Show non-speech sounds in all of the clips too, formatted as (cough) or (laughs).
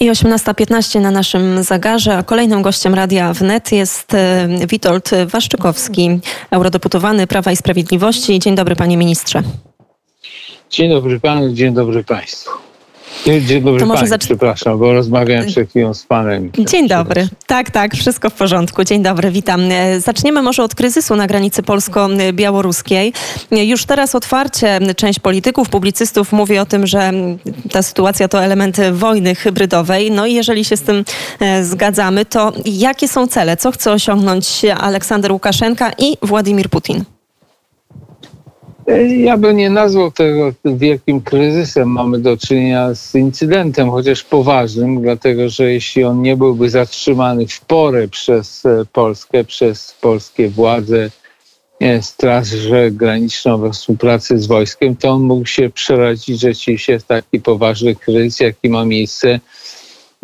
I 18.15 na naszym zagarze, a kolejnym gościem Radia Wnet jest e, Witold Waszczykowski, eurodeputowany Prawa i Sprawiedliwości. Dzień dobry panie ministrze. Dzień dobry panu, dzień dobry państwu. Dzień dobry to może zacz... przepraszam, bo rozmawiałem przed chwilą z panem. Dzień dobry. Tak, tak, wszystko w porządku. Dzień dobry, witam. E, zaczniemy może od kryzysu na granicy polsko-białoruskiej. E, już teraz otwarcie część polityków, publicystów mówi o tym, że ta sytuacja to element wojny hybrydowej. No i jeżeli się z tym e, zgadzamy, to jakie są cele? Co chce osiągnąć Aleksander Łukaszenka i Władimir Putin? Ja bym nie nazwał tego wielkim kryzysem. Mamy do czynienia z incydentem, chociaż poważnym, dlatego że jeśli on nie byłby zatrzymany w porę przez e, Polskę, przez polskie władze, Straż Graniczną we współpracy z wojskiem, to on mógł się przerodzić rzeczywiście w taki poważny kryzys, jaki ma miejsce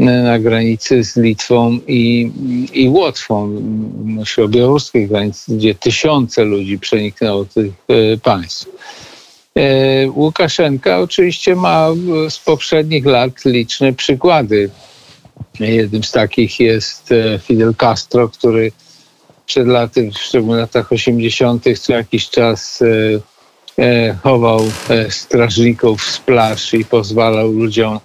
na granicy z Litwą i, i Łotwą, myślę o granicy, gdzie tysiące ludzi przeniknęło tych e, państw. E, Łukaszenka oczywiście ma z poprzednich lat liczne przykłady. Jednym z takich jest e, Fidel Castro, który przed laty, w szczególnie latach 80., co jakiś czas chował strażników z plaż i pozwalał ludziom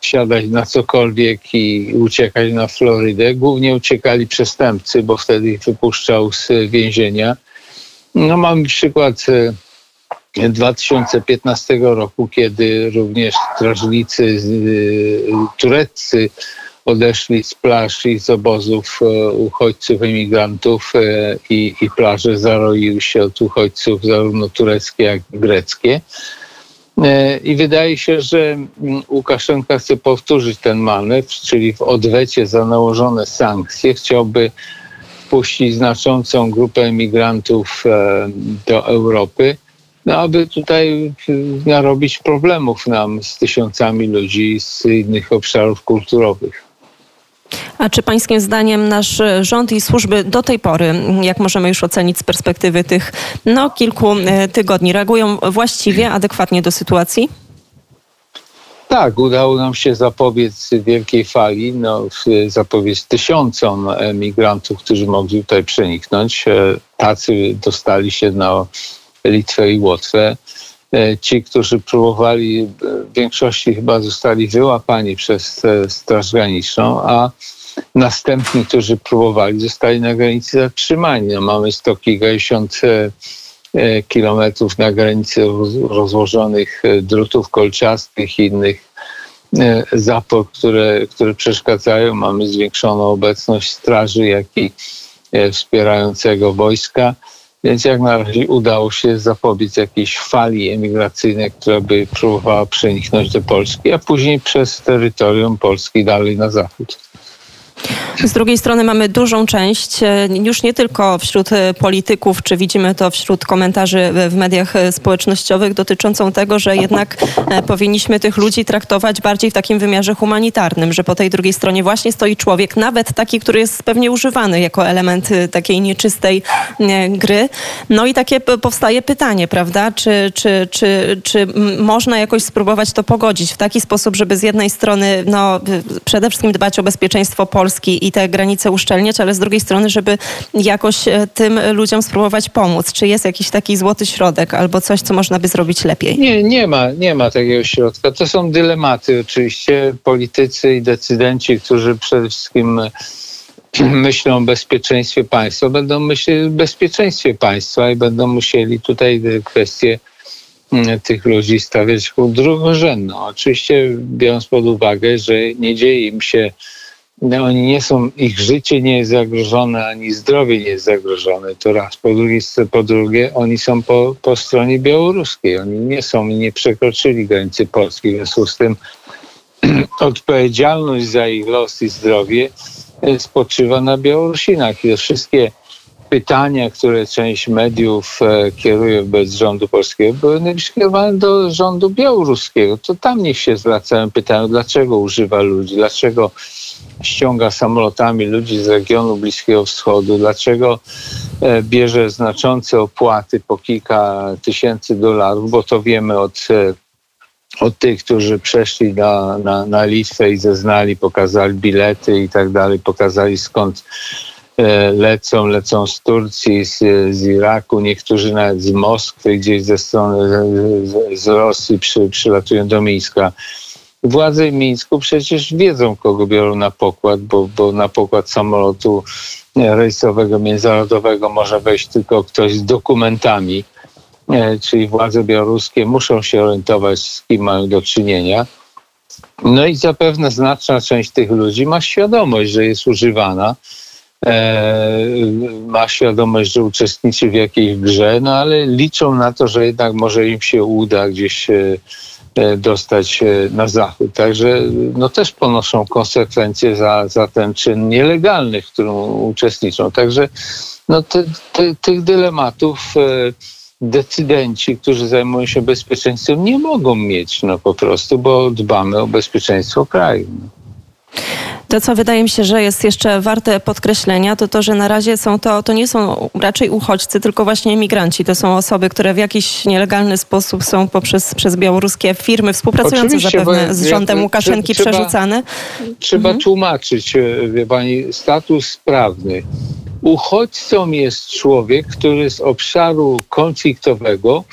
wsiadać na cokolwiek i uciekać na Florydę. Głównie uciekali przestępcy, bo wtedy ich wypuszczał z więzienia. No mamy przykład 2015 e, roku, kiedy również strażnicy e, tureccy odeszli z plaż i z obozów e, uchodźców, imigrantów i, i plaże zaroiły się od uchodźców zarówno tureckie, jak i greckie. E, I wydaje się, że mm, Łukaszenka chce powtórzyć ten manewr, czyli w odwecie za nałożone sankcje chciałby wpuścić znaczącą grupę emigrantów e, do Europy, no aby tutaj narobić problemów nam z tysiącami ludzi z innych obszarów kulturowych. A czy pańskim zdaniem nasz rząd i służby do tej pory, jak możemy już ocenić z perspektywy tych no, kilku e, tygodni, reagują właściwie, adekwatnie do sytuacji? Tak, udało nam się zapobiec wielkiej fali, no, zapobiec tysiącom migrantów, którzy mogli tutaj przeniknąć. E, tacy dostali się na Litwę i Łotwę. E, ci, którzy próbowali, w większości chyba zostali wyłapani przez Straż Graniczną, a Następni, którzy próbowali, zostali na granicy zatrzymani. No, mamy sto kilkadziesiąt e, e, kilometrów na granicy rozłożonych e, drutów kolczastych i innych zapor, które, które przeszkadzają. Mamy zwiększoną obecność straży, jak i wspierającego wojska. Więc jak na razie udało się zapobiec jakiejś fali emigracyjnej, która by próbowała przeniknąć do Polski, a później przez terytorium Polski dalej na zachód. Z drugiej strony mamy dużą część, e, już nie tylko wśród e, polityków, czy widzimy to wśród komentarzy w mediach e, społecznościowych, dotyczącą tego, że jednak powinniśmy tych ludzi traktować bardziej w takim wymiarze humanitarnym, że po tej drugiej stronie właśnie stoi człowiek, nawet taki, który jest pewnie używany jako element takiej nieczystej gry. No i takie powstaje pytanie, prawda? Czy, czy, czy, czy można jakoś spróbować to pogodzić w taki sposób, żeby z jednej strony no, przede wszystkim dbać o bezpieczeństwo Polski, Polski i te granice uszczelniać, ale z drugiej strony, żeby jakoś e, tym ludziom spróbować pomóc. Czy jest jakiś taki złoty środek albo coś, co można by zrobić lepiej? Nie, nie ma, nie ma takiego środka. To są dylematy oczywiście. Politycy i decydenci, którzy przede wszystkim (clears throat) myślą o bezpieczeństwie państwa, będą myśleć o bezpieczeństwie państwa i będą musieli tutaj kwestie mm, tych ludzi stawiać drugorzędną. Oczywiście biorąc pod uwagę, że nie dzieje im się oni nie są, ich życie nie jest zagrożone, ani zdrowie nie jest zagrożone. To raz. Po drugie, po drugie oni są po, po stronie białoruskiej. Oni nie są, nie przekroczyli granicy polskiej. W związku z tym (clears throat) odpowiedzialność za ich los i zdrowie e, spoczywa na Białorusinach. I wszystkie pytania, które część mediów e, kieruje wobec rządu polskiego, były skierowane do rządu białoruskiego. To tam niech się zwracają pytania, dlaczego używa ludzi, dlaczego ściąga samolotami ludzi z regionu Bliskiego Wschodu, dlaczego e, bierze znaczące opłaty po kilka tysięcy dolarów, bo to wiemy od od tych, którzy przeszli na, na, na Litwę i zeznali, pokazali bilety i tak dalej, pokazali skąd e, lecą, lecą z Turcji, z, z Iraku, niektórzy nawet z Moskwy, gdzieś ze strony z, z Rosji przy, przylatują do Mińska. Władze Mińsku przecież wiedzą, kogo biorą na pokład, bo, bo na pokład samolotu rejsowego międzynarodowego może wejść tylko ktoś z dokumentami, e, czyli władze białoruskie muszą się orientować, z kim mają do czynienia. No i zapewne znaczna część tych ludzi ma świadomość, że jest używana, e, ma świadomość, że uczestniczy w jakiejś grze, no ale liczą na to, że jednak może im się uda gdzieś e, E, dostać na zachód. Także no też ponoszą konsekwencje za, za ten czyn nielegalny, w którym uczestniczą. Także no te, te, tych dylematów e, decydenci, którzy zajmują się bezpieczeństwem, nie mogą mieć no po prostu, bo dbamy o bezpieczeństwo kraju. To, co wydaje mi się, że jest jeszcze warte podkreślenia, to to, że na razie są to, to nie są raczej uchodźcy, tylko właśnie emigranci. To są osoby, które w jakiś nielegalny sposób są poprzez przez białoruskie firmy współpracujące Oczywiście, zapewne z rządem Łukaszenki trzeba, przerzucane. Trzeba mhm. tłumaczyć, e, wie pani, status prawny. Uchodźcą jest człowiek, który z obszaru konfliktowego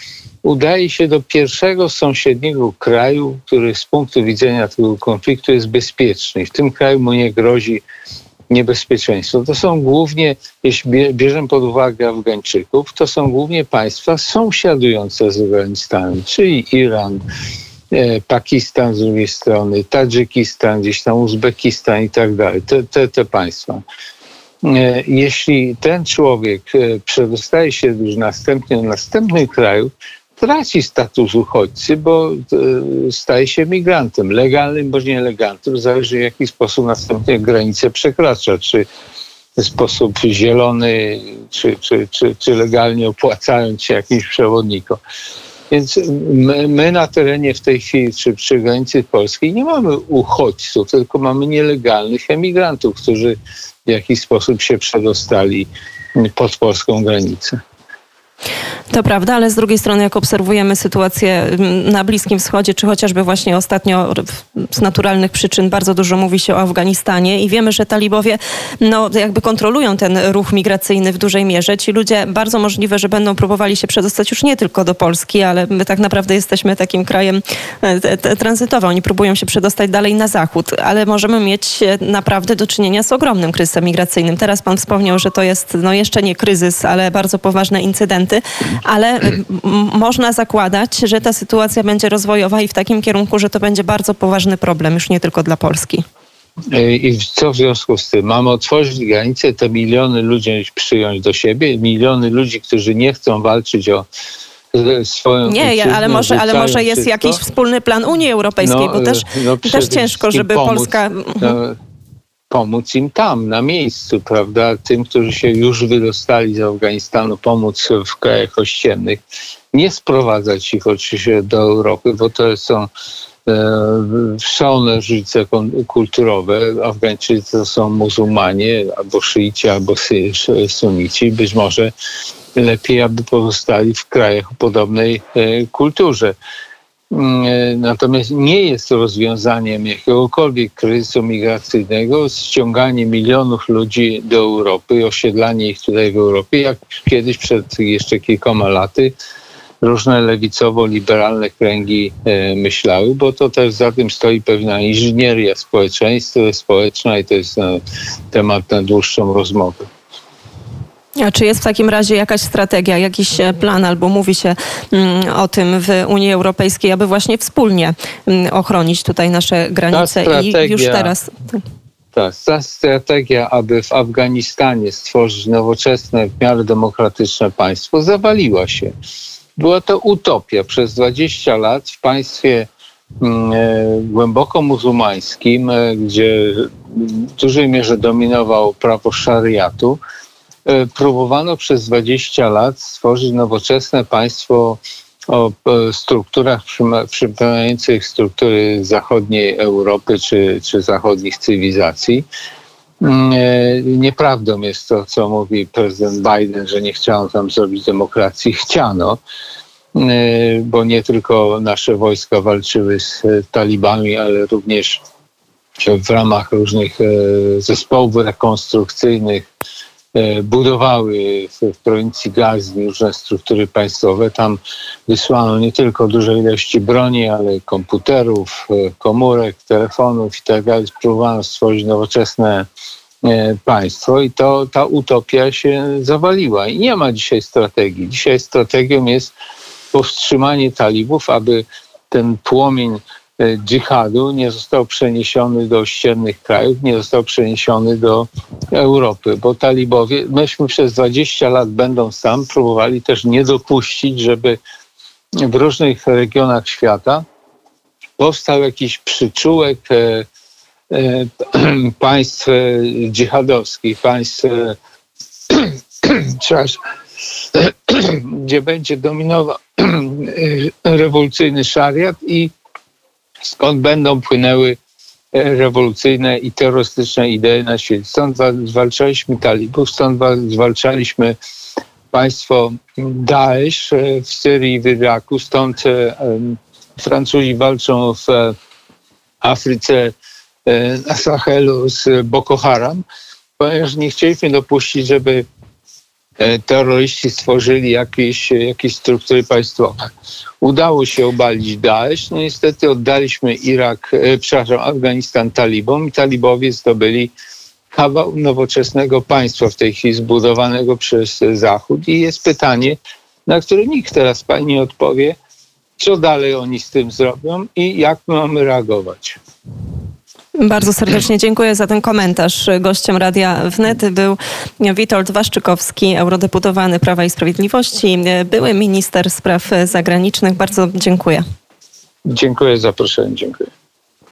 udaje się do pierwszego sąsiedniego kraju, który z punktu widzenia tego konfliktu jest bezpieczny. W tym kraju mu nie grozi niebezpieczeństwo. To są głównie, jeśli bierzemy pod uwagę Afgańczyków, to są głównie państwa sąsiadujące z Afganistanem, czyli Iran, e, Pakistan z drugiej strony, Tadżykistan, gdzieś tam Uzbekistan i tak dalej. Te, te, te państwa. E, jeśli ten człowiek e, przedostaje się już następnie do następnych krajów, traci status uchodźcy, bo e, staje się migrantem, legalnym bądź nielegalnym, zależy w jaki sposób następnie granicę przekracza, czy w sposób zielony, czy, czy, czy, czy legalnie opłacając się jakimś przewodnikom. Więc my, my, na terenie w tej chwili, czy przy granicy polskiej, nie mamy uchodźców, tylko mamy nielegalnych emigrantów, którzy w jakiś sposób się przedostali pod polską granicę. To prawda, ale z drugiej strony, jak obserwujemy sytuację mm, na Bliskim Wschodzie, czy chociażby właśnie ostatnio z naturalnych przyczyn bardzo dużo mówi się o Afganistanie i wiemy, że talibowie no, jakby kontrolują ten ruch migracyjny w dużej mierze. Ci ludzie bardzo możliwe, że będą próbowali się przedostać już nie tylko do Polski, ale my tak naprawdę jesteśmy takim krajem e, tranzytowym. Oni próbują się przedostać dalej na zachód, ale możemy mieć e, naprawdę do czynienia z ogromnym kryzysem migracyjnym. Teraz pan wspomniał, że to jest no, jeszcze nie kryzys, ale bardzo poważne incydenty ale można zakładać, że ta sytuacja będzie rozwojowa i w takim kierunku, że to będzie bardzo poważny problem, już nie tylko dla Polski. E, I co w związku z tym? Mamy otworzyć granice, te miliony ludzi przyjąć do siebie, miliony ludzi, którzy nie chcą walczyć o swoją Nie, ale może, ale może jest wszystko. jakiś wspólny plan Unii Europejskiej, no, bo też, no też ciężko, żeby pomóc, Polska... No, pomóc im tam, na miejscu, prawda? Tym, którzy się już wydostali z Afganistanu, pomóc w krajach ościennych. Nie sprowadzać ich oczywiście do Europy, bo to są e, szalone różnice kulturowe. Afgańczycy to są muzułmanie, albo szyici, albo sunici. Być może lepiej, aby pozostali w krajach o podobnej e, kulturze. Mm, natomiast nie jest rozwiązaniem jakiegokolwiek kryzysu migracyjnego ściąganie milionów ludzi do Europy osiedlanie ich tutaj w Europie, jak kiedyś przed jeszcze kilkoma laty różne lewicowo-liberalne kręgi e, myślały, bo to też za tym stoi pewna inżynieria społeczeństwa, społeczna i to jest e, temat na dłuższą rozmowę. A czy jest w takim razie jakaś strategia, jakiś e, plan, albo mówi się mm, o tym w Unii Europejskiej, aby właśnie wspólnie mm, ochronić tutaj nasze granice i już teraz. Tak, ta strategia, aby w Afganistanie stworzyć nowoczesne, w miarę demokratyczne państwo, zawaliła się. Była to utopia. Przez 20 lat w państwie mm, e, głęboko muzułmańskim, e, gdzie w dużej mierze dominował prawo szariatu, próbowano przez 20 lat stworzyć nowoczesne państwo o strukturach przypominających struktury zachodniej Europy czy, czy zachodnich cywilizacji. Mm, e, nieprawdą jest to, co mówi prezydent Biden, że nie chciano tam zrobić demokracji. (laughs) Chciano. bo nie tylko nasze wojska walczyły z talibami, ale również w ramach różnych zespołów rekonstrukcyjnych budowały w, prowincji Gazni różne struktury państwowe. Tam wysłano nie tylko duże ilości broni, ale komputerów, komórek, telefonów i tak dalej. Próbowano stworzyć nowoczesne E, państwo i to ta utopia się zawaliła. I nie ma dzisiaj strategii. Dzisiaj strategią jest powstrzymanie talibów, aby ten płomień e, dżihadu nie został przeniesiony do ościennych krajów, nie został przeniesiony do Europy, bo talibowie, myśmy przez 20 lat będąc tam, próbowali też nie dopuścić, żeby w różnych regionach świata powstał jakiś przyczółek e, E, (clears throat) państw dżihadowskich, państw, e, (clears throat) (clears throat) gdzie będzie dominował rewolucyjny szariat i skąd będą płynęły rewolucyjne i terrorystyczne idee na świecie. Stąd zwalczaliśmy talibów, stąd zwalczaliśmy państwo Daesh e, w Syrii i w Iraku, stąd Francuzi walczą w Afryce E, na Sahelu z Boko Haram, ponieważ nie chcieliśmy dopuścić, żeby e, terroryści stworzyli jakieś, jakieś struktury państwowe. Udało się obalić Daesh, no niestety oddaliśmy Irak, e, przepraszam, Afganistan talibom i talibowie zdobyli kawał nowoczesnego państwa w tej chwili zbudowanego przez Zachód i jest pytanie, na które nikt teraz pani odpowie, co dalej oni z tym zrobią i jak mamy reagować. Bardzo serdecznie dziękuję za ten komentarz. Gościem Radia Wnet był Witold Waszczykowski, eurodeputowany Prawa i Sprawiedliwości, były minister spraw zagranicznych. Bardzo dziękuję. Dziękuję za zaproszenie. Dziękuję.